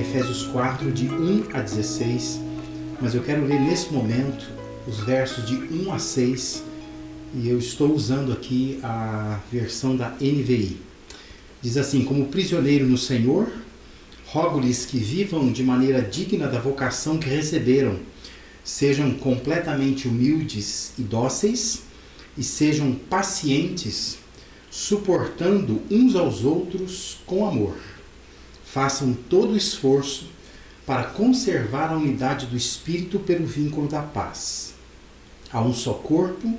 Efésios 4, de 1 a 16, mas eu quero ler nesse momento os versos de 1 a 6 e eu estou usando aqui a versão da NVI. Diz assim: Como prisioneiro no Senhor, rogo-lhes que vivam de maneira digna da vocação que receberam, sejam completamente humildes e dóceis e sejam pacientes, suportando uns aos outros com amor. Façam todo o esforço para conservar a unidade do espírito pelo vínculo da paz. Há um só corpo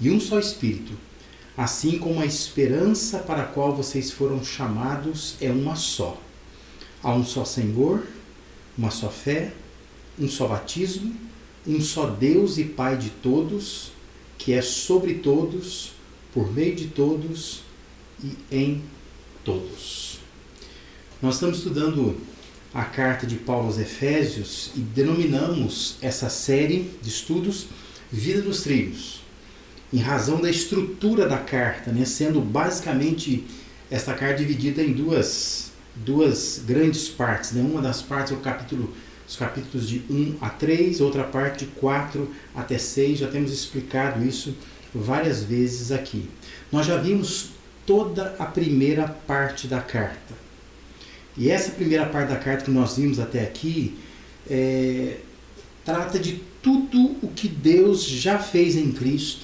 e um só espírito, assim como a esperança para a qual vocês foram chamados é uma só. Há um só Senhor, uma só fé, um só batismo, um só Deus e Pai de todos, que é sobre todos, por meio de todos e em todos. Nós estamos estudando a carta de Paulo aos Efésios e denominamos essa série de estudos Vida dos Trilhos, em razão da estrutura da carta, né, sendo basicamente esta carta dividida em duas, duas grandes partes. Né? Uma das partes é o capítulo os capítulos de 1 a 3, outra parte de 4 até 6. Já temos explicado isso várias vezes aqui. Nós já vimos toda a primeira parte da carta. E essa primeira parte da carta que nós vimos até aqui é, trata de tudo o que Deus já fez em Cristo.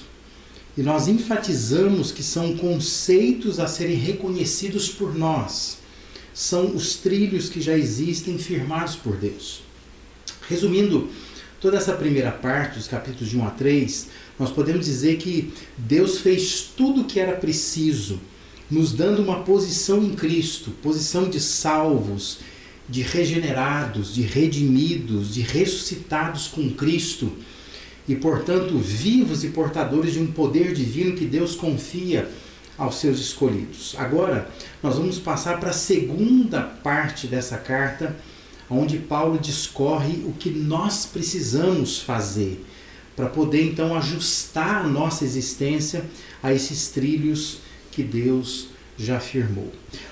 E nós enfatizamos que são conceitos a serem reconhecidos por nós. São os trilhos que já existem firmados por Deus. Resumindo toda essa primeira parte, os capítulos de 1 a 3, nós podemos dizer que Deus fez tudo o que era preciso, nos dando uma posição em Cristo, posição de salvos, de regenerados, de redimidos, de ressuscitados com Cristo e, portanto, vivos e portadores de um poder divino que Deus confia aos seus escolhidos. Agora, nós vamos passar para a segunda parte dessa carta onde Paulo discorre o que nós precisamos fazer para poder então ajustar a nossa existência a esses trilhos que Deus já afirmou.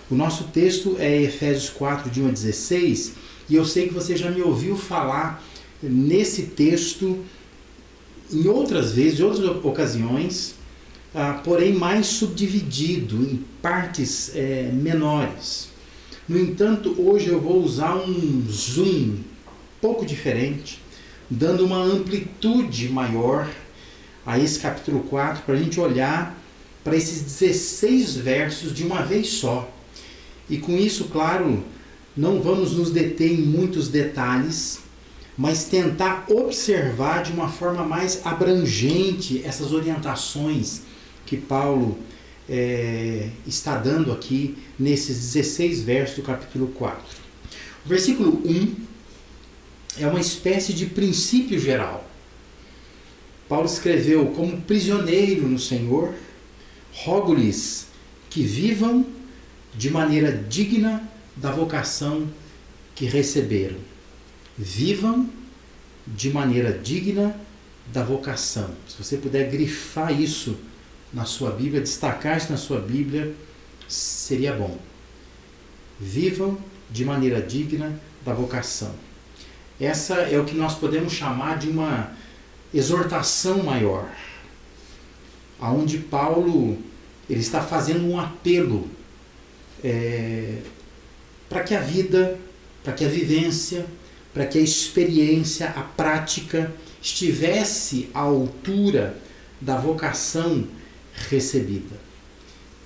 O nosso texto é Efésios 4, de 1 a 16, e eu sei que você já me ouviu falar nesse texto em outras vezes, em outras ocasiões, ah, porém mais subdividido em partes é, menores. No entanto, hoje eu vou usar um zoom pouco diferente, dando uma amplitude maior a esse capítulo 4 para a gente olhar para esses 16 versos de uma vez só. E com isso, claro, não vamos nos deter em muitos detalhes, mas tentar observar de uma forma mais abrangente essas orientações que Paulo é, está dando aqui nesses 16 versos do capítulo 4. O versículo 1 é uma espécie de princípio geral. Paulo escreveu: Como prisioneiro no Senhor, rogo-lhes que vivam de maneira digna da vocação que receberam. Vivam de maneira digna da vocação. Se você puder grifar isso na sua Bíblia, destacar isso na sua Bíblia, seria bom. Vivam de maneira digna da vocação. Essa é o que nós podemos chamar de uma exortação maior, aonde Paulo ele está fazendo um apelo é, para que a vida, para que a vivência, para que a experiência, a prática estivesse à altura da vocação recebida.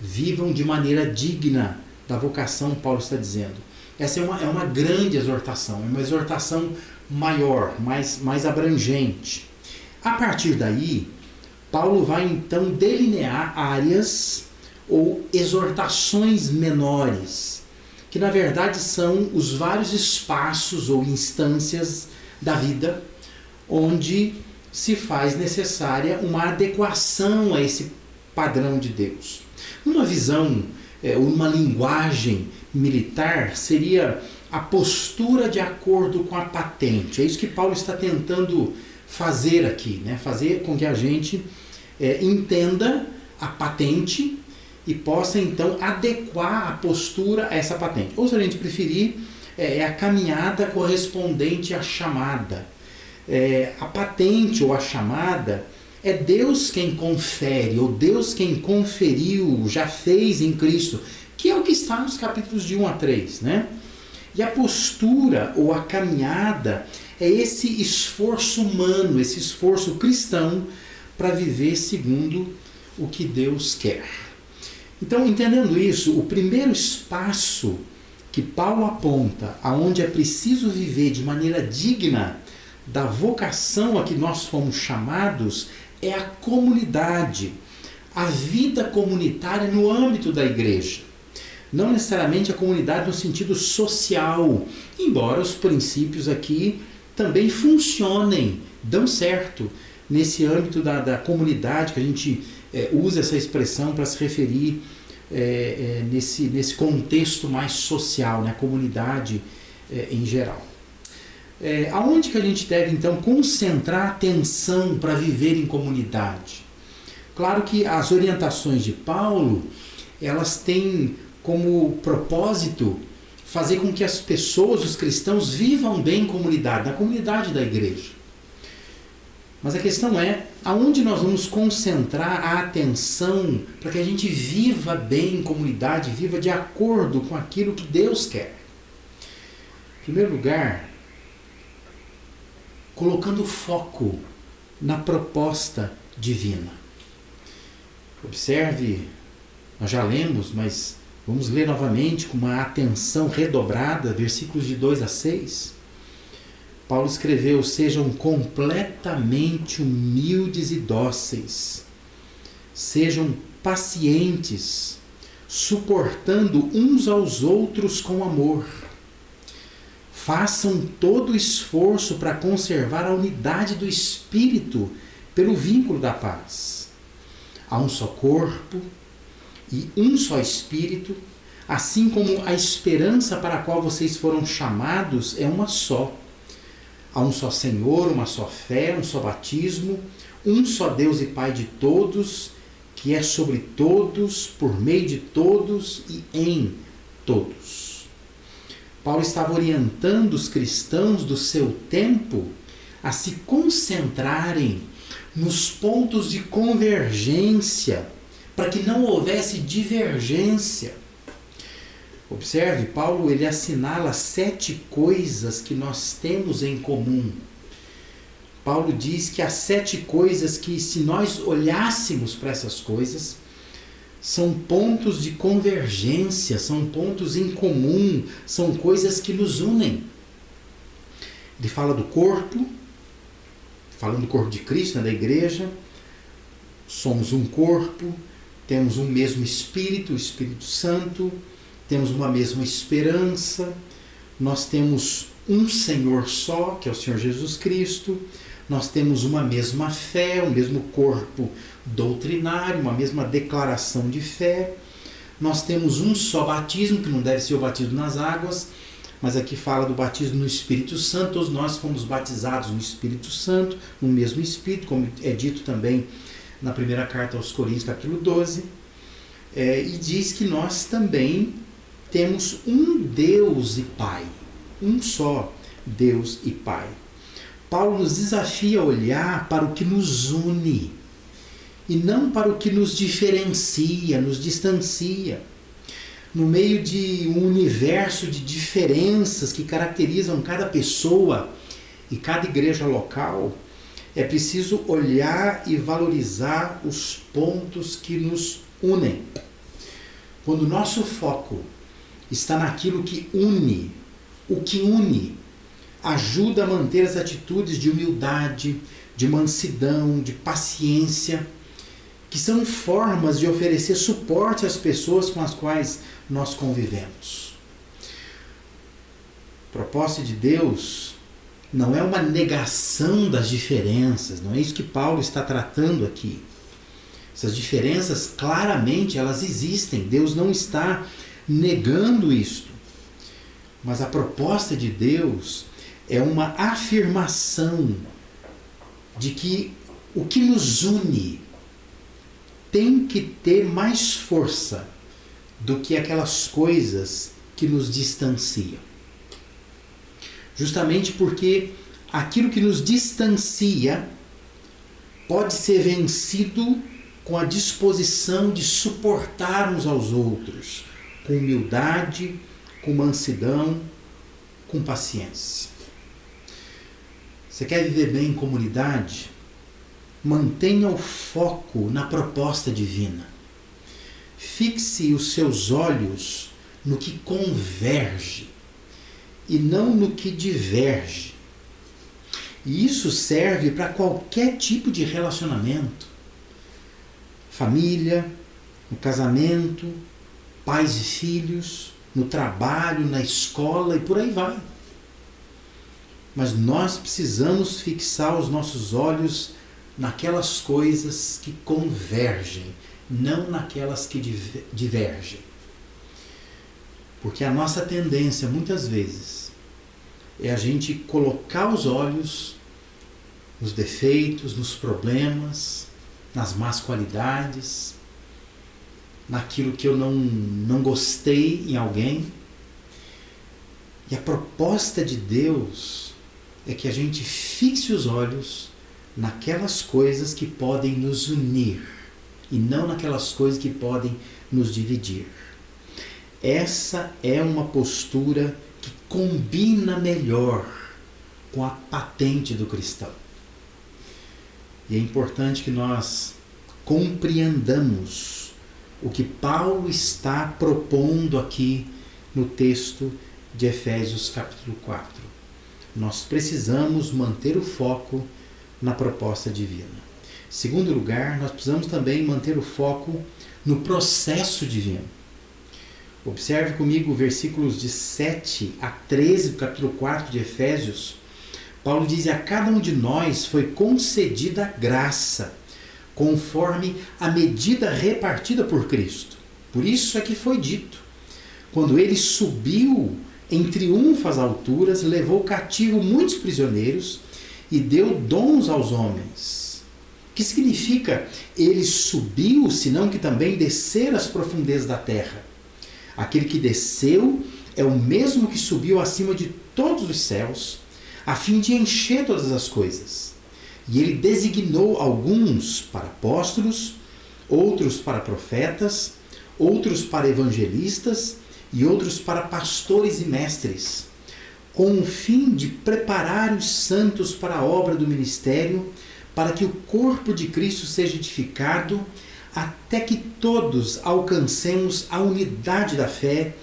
Vivam de maneira digna da vocação, Paulo está dizendo. Essa é uma, é uma grande exortação, é uma exortação maior, mais, mais abrangente. A partir daí, Paulo vai então delinear áreas ou exortações menores, que na verdade são os vários espaços ou instâncias da vida onde se faz necessária uma adequação a esse padrão de Deus. Uma visão, é, uma linguagem militar seria a postura de acordo com a patente. É isso que Paulo está tentando fazer aqui, né? fazer com que a gente é, entenda a patente e possa então adequar a postura a essa patente. Ou se a gente preferir, é, é a caminhada correspondente à chamada. É, a patente ou a chamada é Deus quem confere, ou Deus quem conferiu, já fez em Cristo, que é o que está nos capítulos de 1 a 3, né? E a postura ou a caminhada é esse esforço humano, esse esforço cristão para viver segundo o que Deus quer. Então, entendendo isso, o primeiro espaço que Paulo aponta aonde é preciso viver de maneira digna da vocação a que nós fomos chamados é a comunidade, a vida comunitária no âmbito da igreja. Não necessariamente a comunidade no sentido social, embora os princípios aqui também funcionem, dão certo nesse âmbito da, da comunidade, que a gente é, usa essa expressão para se referir é, é, nesse, nesse contexto mais social, né, comunidade é, em geral. É, aonde que a gente deve então concentrar atenção para viver em comunidade? Claro que as orientações de Paulo elas têm como propósito fazer com que as pessoas, os cristãos, vivam bem em comunidade, na comunidade da igreja. Mas a questão é aonde nós vamos concentrar a atenção para que a gente viva bem em comunidade, viva de acordo com aquilo que Deus quer. Em primeiro lugar, colocando foco na proposta divina. Observe, nós já lemos, mas vamos ler novamente com uma atenção redobrada, versículos de 2 a 6. Paulo escreveu: Sejam completamente humildes e dóceis, sejam pacientes, suportando uns aos outros com amor Façam todo o esforço para conservar a unidade do espírito pelo vínculo da paz. Há um só corpo e um só espírito, assim como a esperança para a qual vocês foram chamados é uma só. Há um só Senhor, uma só fé, um só batismo, um só Deus e Pai de todos, que é sobre todos, por meio de todos e em todos. Paulo estava orientando os cristãos do seu tempo a se concentrarem nos pontos de convergência, para que não houvesse divergência. Observe, Paulo ele assinala sete coisas que nós temos em comum. Paulo diz que há sete coisas que, se nós olhássemos para essas coisas, são pontos de convergência, são pontos em comum, são coisas que nos unem. Ele fala do corpo, falando do corpo de Cristo, né, da igreja. Somos um corpo, temos um mesmo Espírito, o Espírito Santo, temos uma mesma esperança, nós temos um Senhor só, que é o Senhor Jesus Cristo, nós temos uma mesma fé, o mesmo corpo doutrinário, uma mesma declaração de fé. Nós temos um só batismo, que não deve ser o batismo nas águas, mas aqui fala do batismo no Espírito Santo. Todos nós fomos batizados no Espírito Santo, no mesmo Espírito, como é dito também na primeira carta aos Coríntios, capítulo 12. É, e diz que nós também temos um Deus e Pai, um só Deus e Pai. Paulo nos desafia a olhar para o que nos une e não para o que nos diferencia, nos distancia. No meio de um universo de diferenças que caracterizam cada pessoa e cada igreja local, é preciso olhar e valorizar os pontos que nos unem. Quando o nosso foco está naquilo que une, o que une ajuda a manter as atitudes de humildade, de mansidão, de paciência, que são formas de oferecer suporte às pessoas com as quais nós convivemos. Proposta de Deus não é uma negação das diferenças, não é isso que Paulo está tratando aqui. Essas diferenças, claramente, elas existem. Deus não está negando isto. Mas a proposta de Deus é uma afirmação de que o que nos une tem que ter mais força do que aquelas coisas que nos distanciam. justamente porque aquilo que nos distancia pode ser vencido com a disposição de suportar uns aos outros, com humildade, com mansidão, com paciência. Você quer viver bem em comunidade? Mantenha o foco na proposta divina. Fixe os seus olhos no que converge e não no que diverge. E isso serve para qualquer tipo de relacionamento. Família, casamento, pais e filhos, no trabalho, na escola e por aí vai. Mas nós precisamos fixar os nossos olhos naquelas coisas que convergem, não naquelas que divergem. Porque a nossa tendência, muitas vezes, é a gente colocar os olhos nos defeitos, nos problemas, nas más qualidades, naquilo que eu não, não gostei em alguém. E a proposta de Deus é que a gente fixe os olhos naquelas coisas que podem nos unir e não naquelas coisas que podem nos dividir. Essa é uma postura que combina melhor com a patente do cristão. E é importante que nós compreendamos o que Paulo está propondo aqui no texto de Efésios capítulo 4. Nós precisamos manter o foco na proposta divina. Segundo lugar, nós precisamos também manter o foco no processo divino. Observe comigo versículos de 7 a 13 do capítulo 4 de Efésios. Paulo diz: A cada um de nós foi concedida graça, conforme a medida repartida por Cristo. Por isso é que foi dito: quando ele subiu em triunfo às alturas, levou cativo muitos prisioneiros e deu dons aos homens. Que significa ele subiu, senão que também descer às profundezas da terra? Aquele que desceu é o mesmo que subiu acima de todos os céus, a fim de encher todas as coisas. E ele designou alguns para apóstolos, outros para profetas, outros para evangelistas e outros para pastores e mestres, com o fim de preparar os santos para a obra do ministério, para que o corpo de Cristo seja edificado até que todos alcancemos a unidade da fé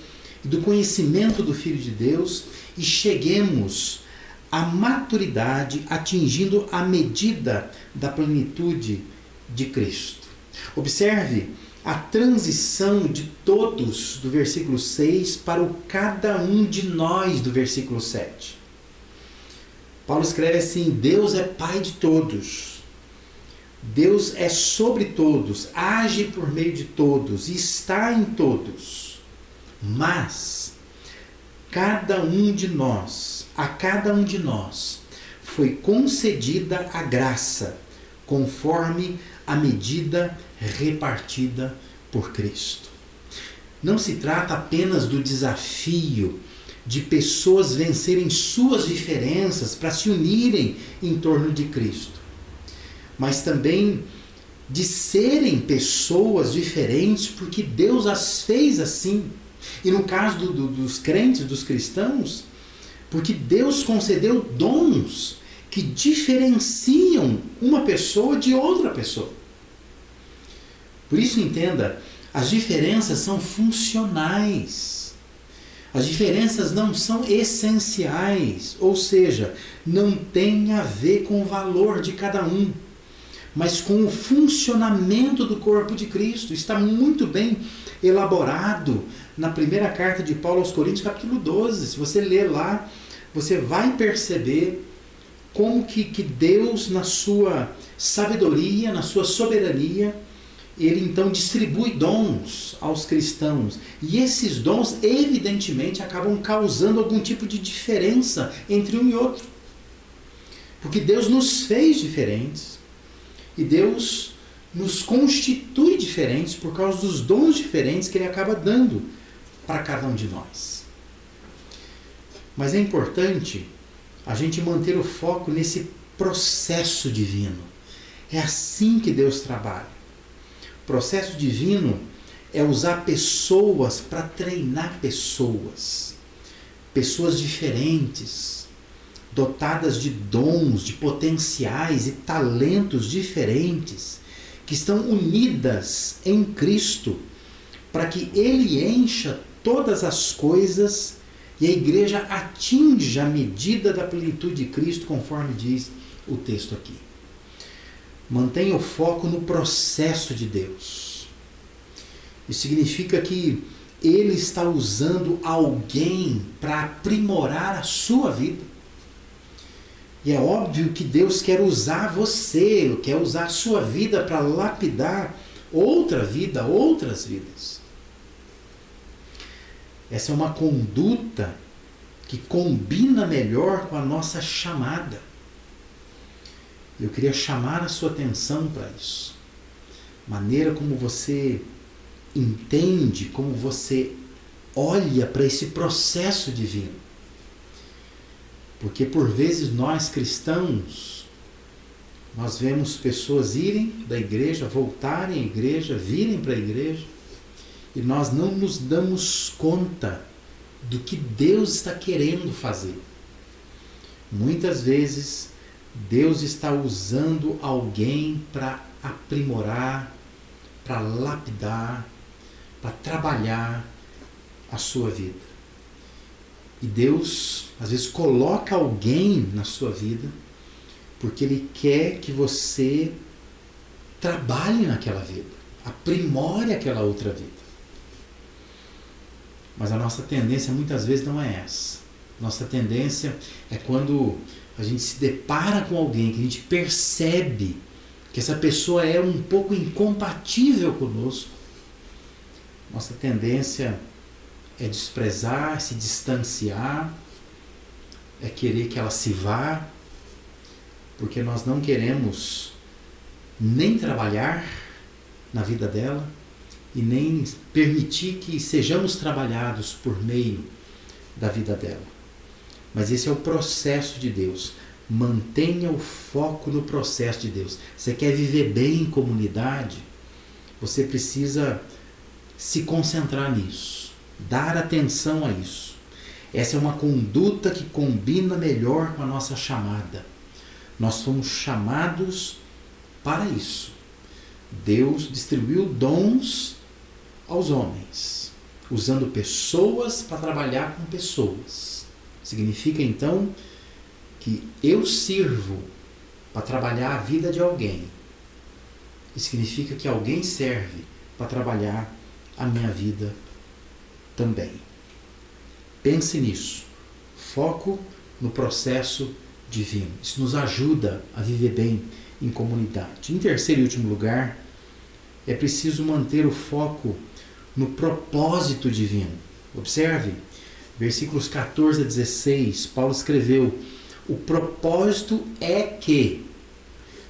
e do conhecimento do Filho de Deus e cheguemos à maturidade, atingindo a medida da plenitude de Cristo. Observe a transição de todos do versículo 6 para o cada um de nós do versículo 7. Paulo escreve assim: Deus é Pai de todos Deus é sobre todos, age por meio de todos, está em todos. Mas cada um de nós, a cada um de nós, foi concedida a graça, conforme a medida repartida por Cristo. Não se trata apenas do desafio de pessoas vencerem suas diferenças para se unirem em torno de Cristo mas também de serem pessoas diferentes, porque Deus as fez assim. E no caso do, do, dos crentes, dos cristãos, porque Deus concedeu dons que diferenciam uma pessoa de outra pessoa. Por isso, entenda, as diferenças são funcionais. As diferenças não são essenciais, ou seja, não tem a ver com o valor de cada um mas com o funcionamento do corpo de Cristo. Está muito bem elaborado na primeira carta de Paulo aos Coríntios, capítulo 12. Se você ler lá, você vai perceber como que, que Deus, na sua sabedoria, na sua soberania, ele então distribui dons aos cristãos. E esses dons, evidentemente, acabam causando algum tipo de diferença entre um e outro. Porque Deus nos fez diferentes. E Deus nos constitui diferentes por causa dos dons diferentes que Ele acaba dando para cada um de nós. Mas é importante a gente manter o foco nesse processo divino. É assim que Deus trabalha. Processo divino é usar pessoas para treinar pessoas. Pessoas diferentes, dotadas de dons, de potenciais e talentos diferentes, que estão unidas em Cristo, para que Ele encha todas as coisas e a igreja atinja a medida da plenitude de Cristo, conforme diz o texto aqui. Mantenha o foco no processo de Deus. Isso significa que Ele está usando alguém para aprimorar a sua vida. E é óbvio que Deus quer usar você, quer usar a sua vida para lapidar outra vida, outras vidas. Essa é uma conduta que combina melhor com a nossa chamada. Eu queria chamar a sua atenção para isso. Maneira como você entende, como você olha para esse processo divino. Porque por vezes nós cristãos, nós vemos pessoas irem da igreja, voltarem à igreja, virem para a igreja, e nós não nos damos conta do que Deus está querendo fazer. Muitas vezes Deus está usando alguém para aprimorar, para lapidar, para trabalhar a sua vida. E Deus, às vezes, coloca alguém na sua vida porque Ele quer que você trabalhe naquela vida, aprimore aquela outra vida. Mas a nossa tendência muitas vezes não é essa. Nossa tendência é quando a gente se depara com alguém que a gente percebe que essa pessoa é um pouco incompatível conosco. Nossa tendência é desprezar, se distanciar, é querer que ela se vá, porque nós não queremos nem trabalhar na vida dela e nem permitir que sejamos trabalhados por meio da vida dela. Mas esse é o processo de Deus. Mantenha o foco no processo de Deus. Você quer viver bem em comunidade? Você precisa se concentrar nisso, dar atenção a isso. Essa é uma conduta que combina melhor com a nossa chamada. Nós somos chamados para isso. Deus distribuiu dons aos homens, usando pessoas para trabalhar com pessoas. Significa então que eu sirvo para trabalhar a vida de alguém. E significa que alguém serve para trabalhar a minha vida também. Pense nisso. Foco no processo divino. Isso nos ajuda a viver bem em comunidade. Em terceiro e último lugar, é preciso manter o foco no propósito divino. Observe, versículos 14 a 16, Paulo escreveu: O propósito é que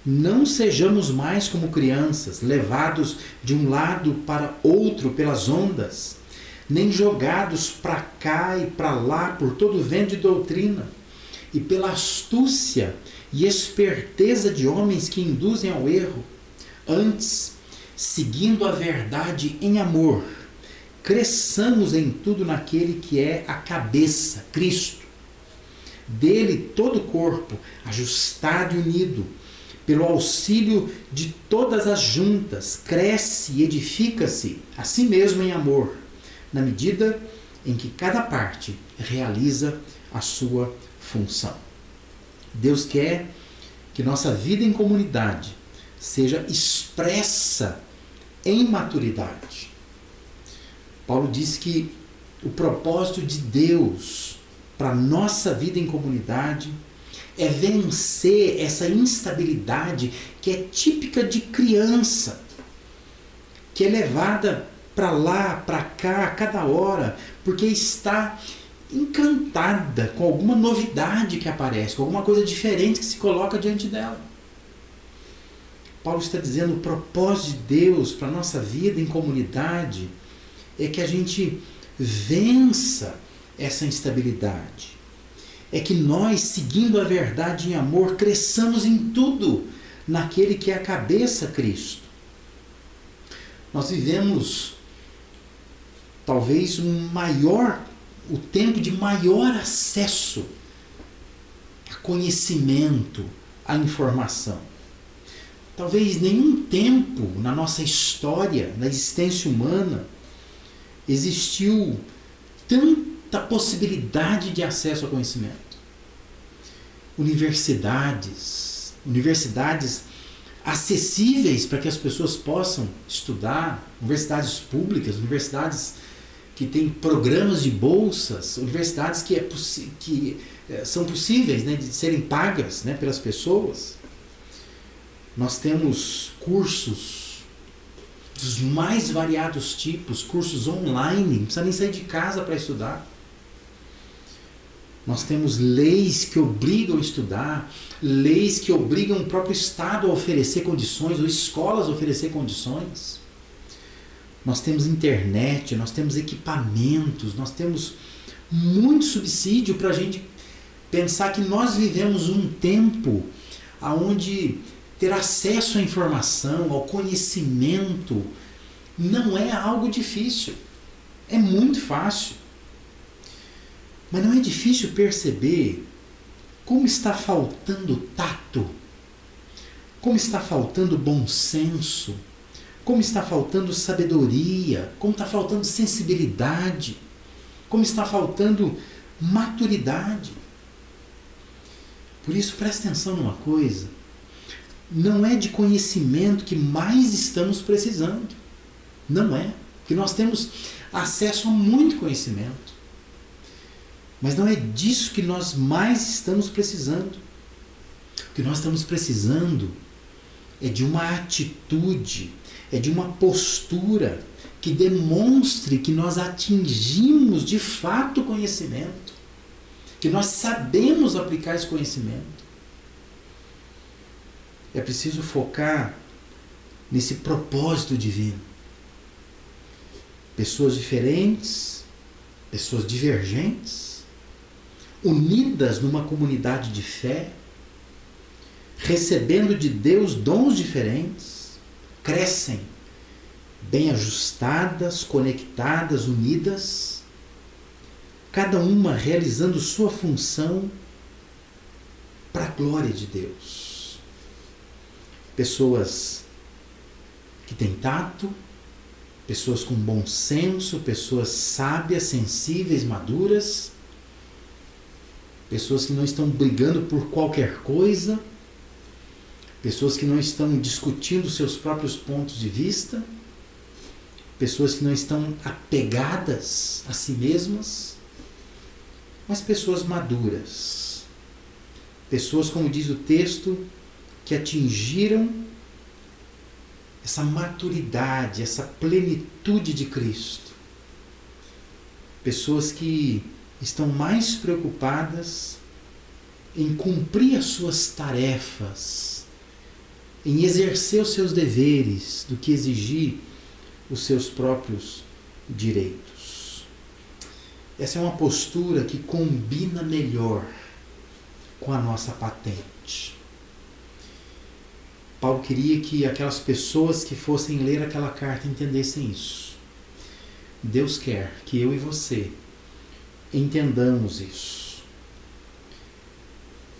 não sejamos mais como crianças, levados de um lado para outro pelas ondas, nem jogados para cá e para lá por todo vento de doutrina, e pela astúcia e esperteza de homens que induzem ao erro. Antes, seguindo a verdade em amor, cresçamos em tudo naquele que é a cabeça, Cristo. Dele todo o corpo, ajustado e unido, pelo auxílio de todas as juntas, cresce e edifica-se a si mesmo em amor, na medida em que cada parte realiza a sua função. Deus quer que nossa vida em comunidade seja expressa em maturidade. Paulo diz que o propósito de Deus para nossa vida em comunidade é vencer essa instabilidade que é típica de criança, que é levada para lá, para cá, a cada hora, porque está encantada com alguma novidade que aparece, com alguma coisa diferente que se coloca diante dela. Paulo está dizendo o propósito de Deus para a nossa vida em comunidade é que a gente vença essa instabilidade. é que nós, seguindo a verdade em amor, cresçamos em tudo naquele que é a cabeça Cristo. Nós vivemos talvez o maior o tempo de maior acesso a conhecimento, a informação. Talvez nenhum tempo na nossa história, na existência humana, existiu tanta possibilidade de acesso ao conhecimento. Universidades, universidades acessíveis para que as pessoas possam estudar, universidades públicas, universidades que têm programas de bolsas, universidades que, é que é, são possíveis né, de serem pagas né, pelas pessoas. Nós temos cursos dos mais variados tipos, cursos online, não precisa nem sair de casa para estudar. Nós temos leis que obrigam a estudar, leis que obrigam o próprio Estado a oferecer condições, ou escolas a oferecer condições. Nós temos internet, nós temos equipamentos, nós temos muito subsídio para a gente pensar que nós vivemos um tempo onde ter acesso à informação, ao conhecimento, não é algo difícil. É muito fácil. Mas não é difícil perceber como está faltando tato, como está faltando bom senso, como está faltando sabedoria, como está faltando sensibilidade, como está faltando maturidade. Por isso, preste atenção numa coisa: não é de conhecimento que mais estamos precisando. Não é. Porque nós temos acesso a muito conhecimento. Mas não é disso que nós mais estamos precisando. O que nós estamos precisando é de uma atitude é de uma postura que demonstre que nós atingimos de fato o conhecimento, que nós sabemos aplicar esse conhecimento. É preciso focar nesse propósito divino. Pessoas diferentes, pessoas divergentes, unidas numa comunidade de fé, recebendo de Deus dons diferentes, crescem bem ajustadas, conectadas, unidas, cada uma realizando sua função para a glória de Deus. Pessoas que têm tato, pessoas com bom senso, pessoas sábias, sensíveis, maduras, pessoas que não estão brigando por qualquer coisa, pessoas que não estão discutindo seus próprios pontos de vista, pessoas que não estão apegadas a si mesmas, mas pessoas maduras. Pessoas, como diz o texto, que atingiram essa maturidade, essa plenitude de Cristo. Pessoas que estão mais preocupadas em cumprir as suas tarefas em exercer os seus deveres do que exigir os seus próprios direitos. Essa é uma postura que combina melhor com a nossa patente. Paulo queria que aquelas pessoas que fossem ler aquela carta entendessem isso. Deus quer que eu e você entendamos isso.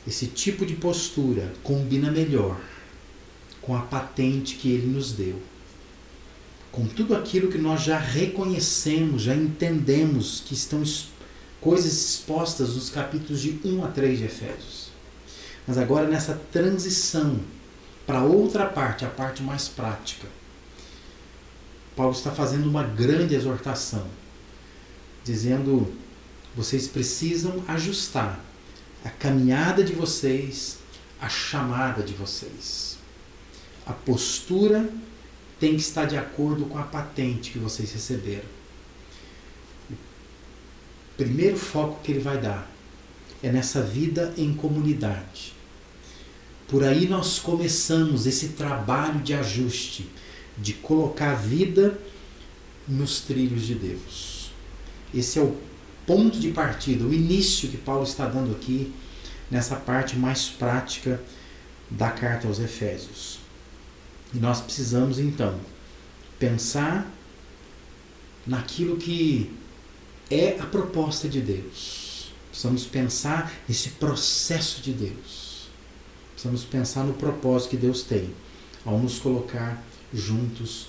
Esse tipo de postura combina melhor com a patente que ele nos deu. Com tudo aquilo que nós já reconhecemos, já entendemos que estão coisas expostas nos capítulos de 1 a 3 de Efésios. Mas agora nessa transição para outra parte, a parte mais prática. Paulo está fazendo uma grande exortação, dizendo: vocês precisam ajustar a caminhada de vocês, a chamada de vocês a postura tem que estar de acordo com a patente que vocês receberam. O primeiro foco que ele vai dar é nessa vida em comunidade. Por aí nós começamos esse trabalho de ajuste, de colocar a vida nos trilhos de Deus. Esse é o ponto de partida, o início que Paulo está dando aqui nessa parte mais prática da carta aos Efésios. E nós precisamos então pensar naquilo que é a proposta de Deus. Precisamos pensar nesse processo de Deus. Precisamos pensar no propósito que Deus tem ao nos colocar juntos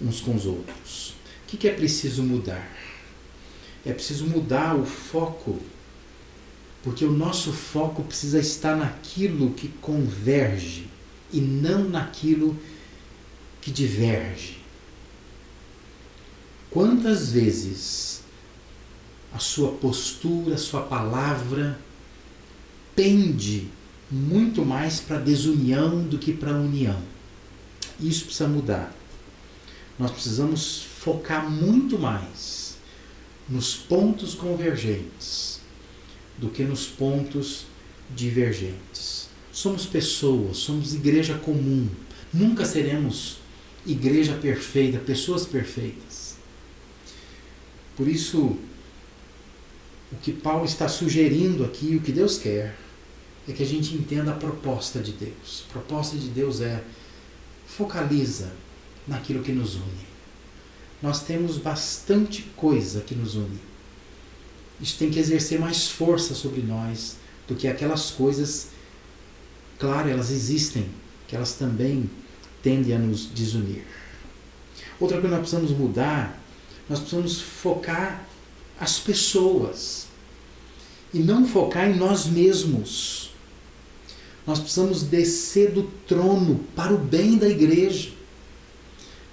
uns com os outros. O que é preciso mudar? É preciso mudar o foco, porque o nosso foco precisa estar naquilo que converge e não naquilo que diverge. Quantas vezes a sua postura, a sua palavra pende muito mais para a desunião do que para a união? Isso precisa mudar. Nós precisamos focar muito mais nos pontos convergentes do que nos pontos divergentes. Somos pessoas, somos igreja comum. Nunca seremos igreja perfeita, pessoas perfeitas. Por isso, o que Paulo está sugerindo aqui, o que Deus quer, é que a gente entenda a proposta de Deus. A proposta de Deus é focaliza naquilo que nos une. Nós temos bastante coisa que nos une. Isso tem que exercer mais força sobre nós do que aquelas coisas, claro, elas existem, que elas também tendem a nos desunir. Outra coisa que nós precisamos mudar, nós precisamos focar as pessoas e não focar em nós mesmos. Nós precisamos descer do trono para o bem da igreja.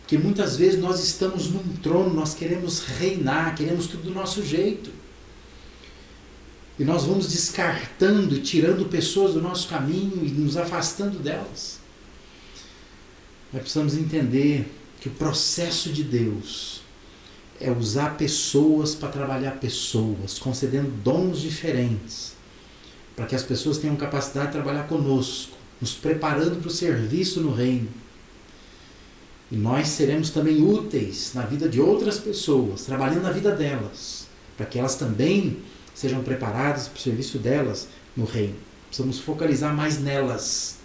Porque muitas vezes nós estamos num trono, nós queremos reinar, queremos tudo do nosso jeito. E nós vamos descartando, tirando pessoas do nosso caminho e nos afastando delas. Nós precisamos entender que o processo de Deus é usar pessoas para trabalhar pessoas, concedendo dons diferentes, para que as pessoas tenham capacidade de trabalhar conosco, nos preparando para o serviço no reino. E nós seremos também úteis na vida de outras pessoas, trabalhando na vida delas, para que elas também sejam preparadas para o serviço delas no reino. Precisamos focalizar mais nelas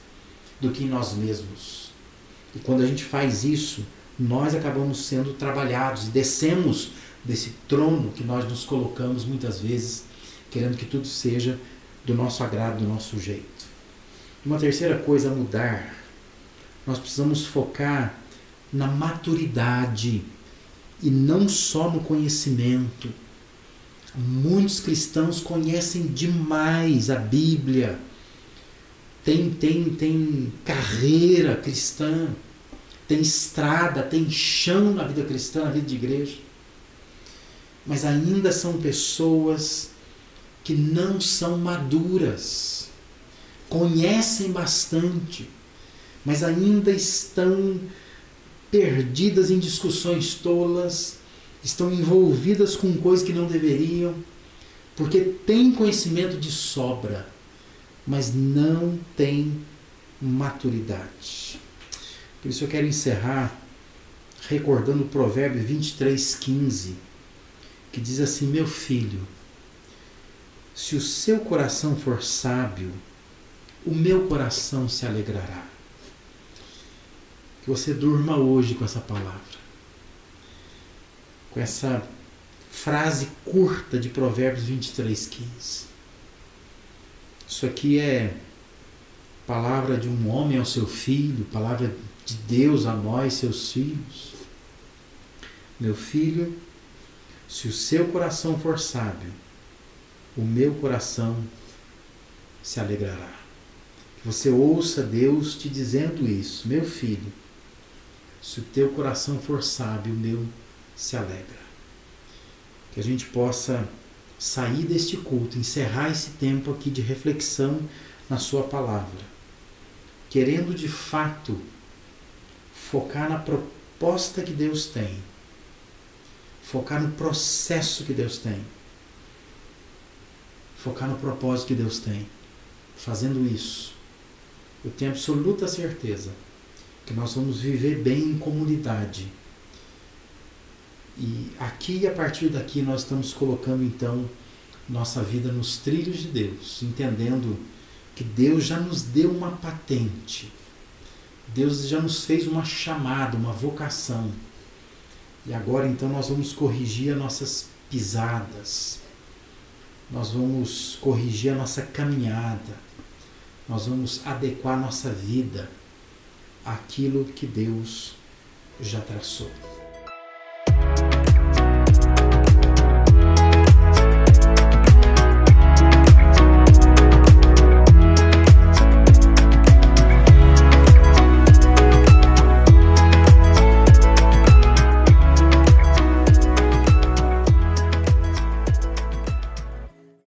do que em nós mesmos. E quando a gente faz isso, nós acabamos sendo trabalhados e descemos desse trono que nós nos colocamos muitas vezes, querendo que tudo seja do nosso agrado, do nosso jeito. Uma terceira coisa a mudar, nós precisamos focar na maturidade e não só no conhecimento. Muitos cristãos conhecem demais a Bíblia, tem, tem, tem carreira cristã, tem estrada, tem chão na vida cristã, na vida de igreja. Mas ainda são pessoas que não são maduras, conhecem bastante, mas ainda estão perdidas em discussões tolas, estão envolvidas com coisas que não deveriam, porque têm conhecimento de sobra mas não tem maturidade. Por isso eu quero encerrar recordando o provérbio 23:15, que diz assim: "Meu filho, se o seu coração for sábio, o meu coração se alegrará." Que você durma hoje com essa palavra. Com essa frase curta de Provérbios 23:15. Isso aqui é palavra de um homem ao seu filho, palavra de Deus a nós, seus filhos. Meu filho, se o seu coração for sábio, o meu coração se alegrará. Que você ouça Deus te dizendo isso, meu filho, se o teu coração for sábio, o meu se alegra. Que a gente possa sair deste culto, encerrar esse tempo aqui de reflexão na Sua palavra, querendo de fato focar na proposta que Deus tem, focar no processo que Deus tem, focar no propósito que Deus tem. Fazendo isso, eu tenho absoluta certeza que nós vamos viver bem em comunidade e aqui, a partir daqui, nós estamos colocando então nossa vida nos trilhos de Deus, entendendo que Deus já nos deu uma patente, Deus já nos fez uma chamada, uma vocação. E agora então nós vamos corrigir as nossas pisadas, nós vamos corrigir a nossa caminhada, nós vamos adequar a nossa vida àquilo que Deus já traçou.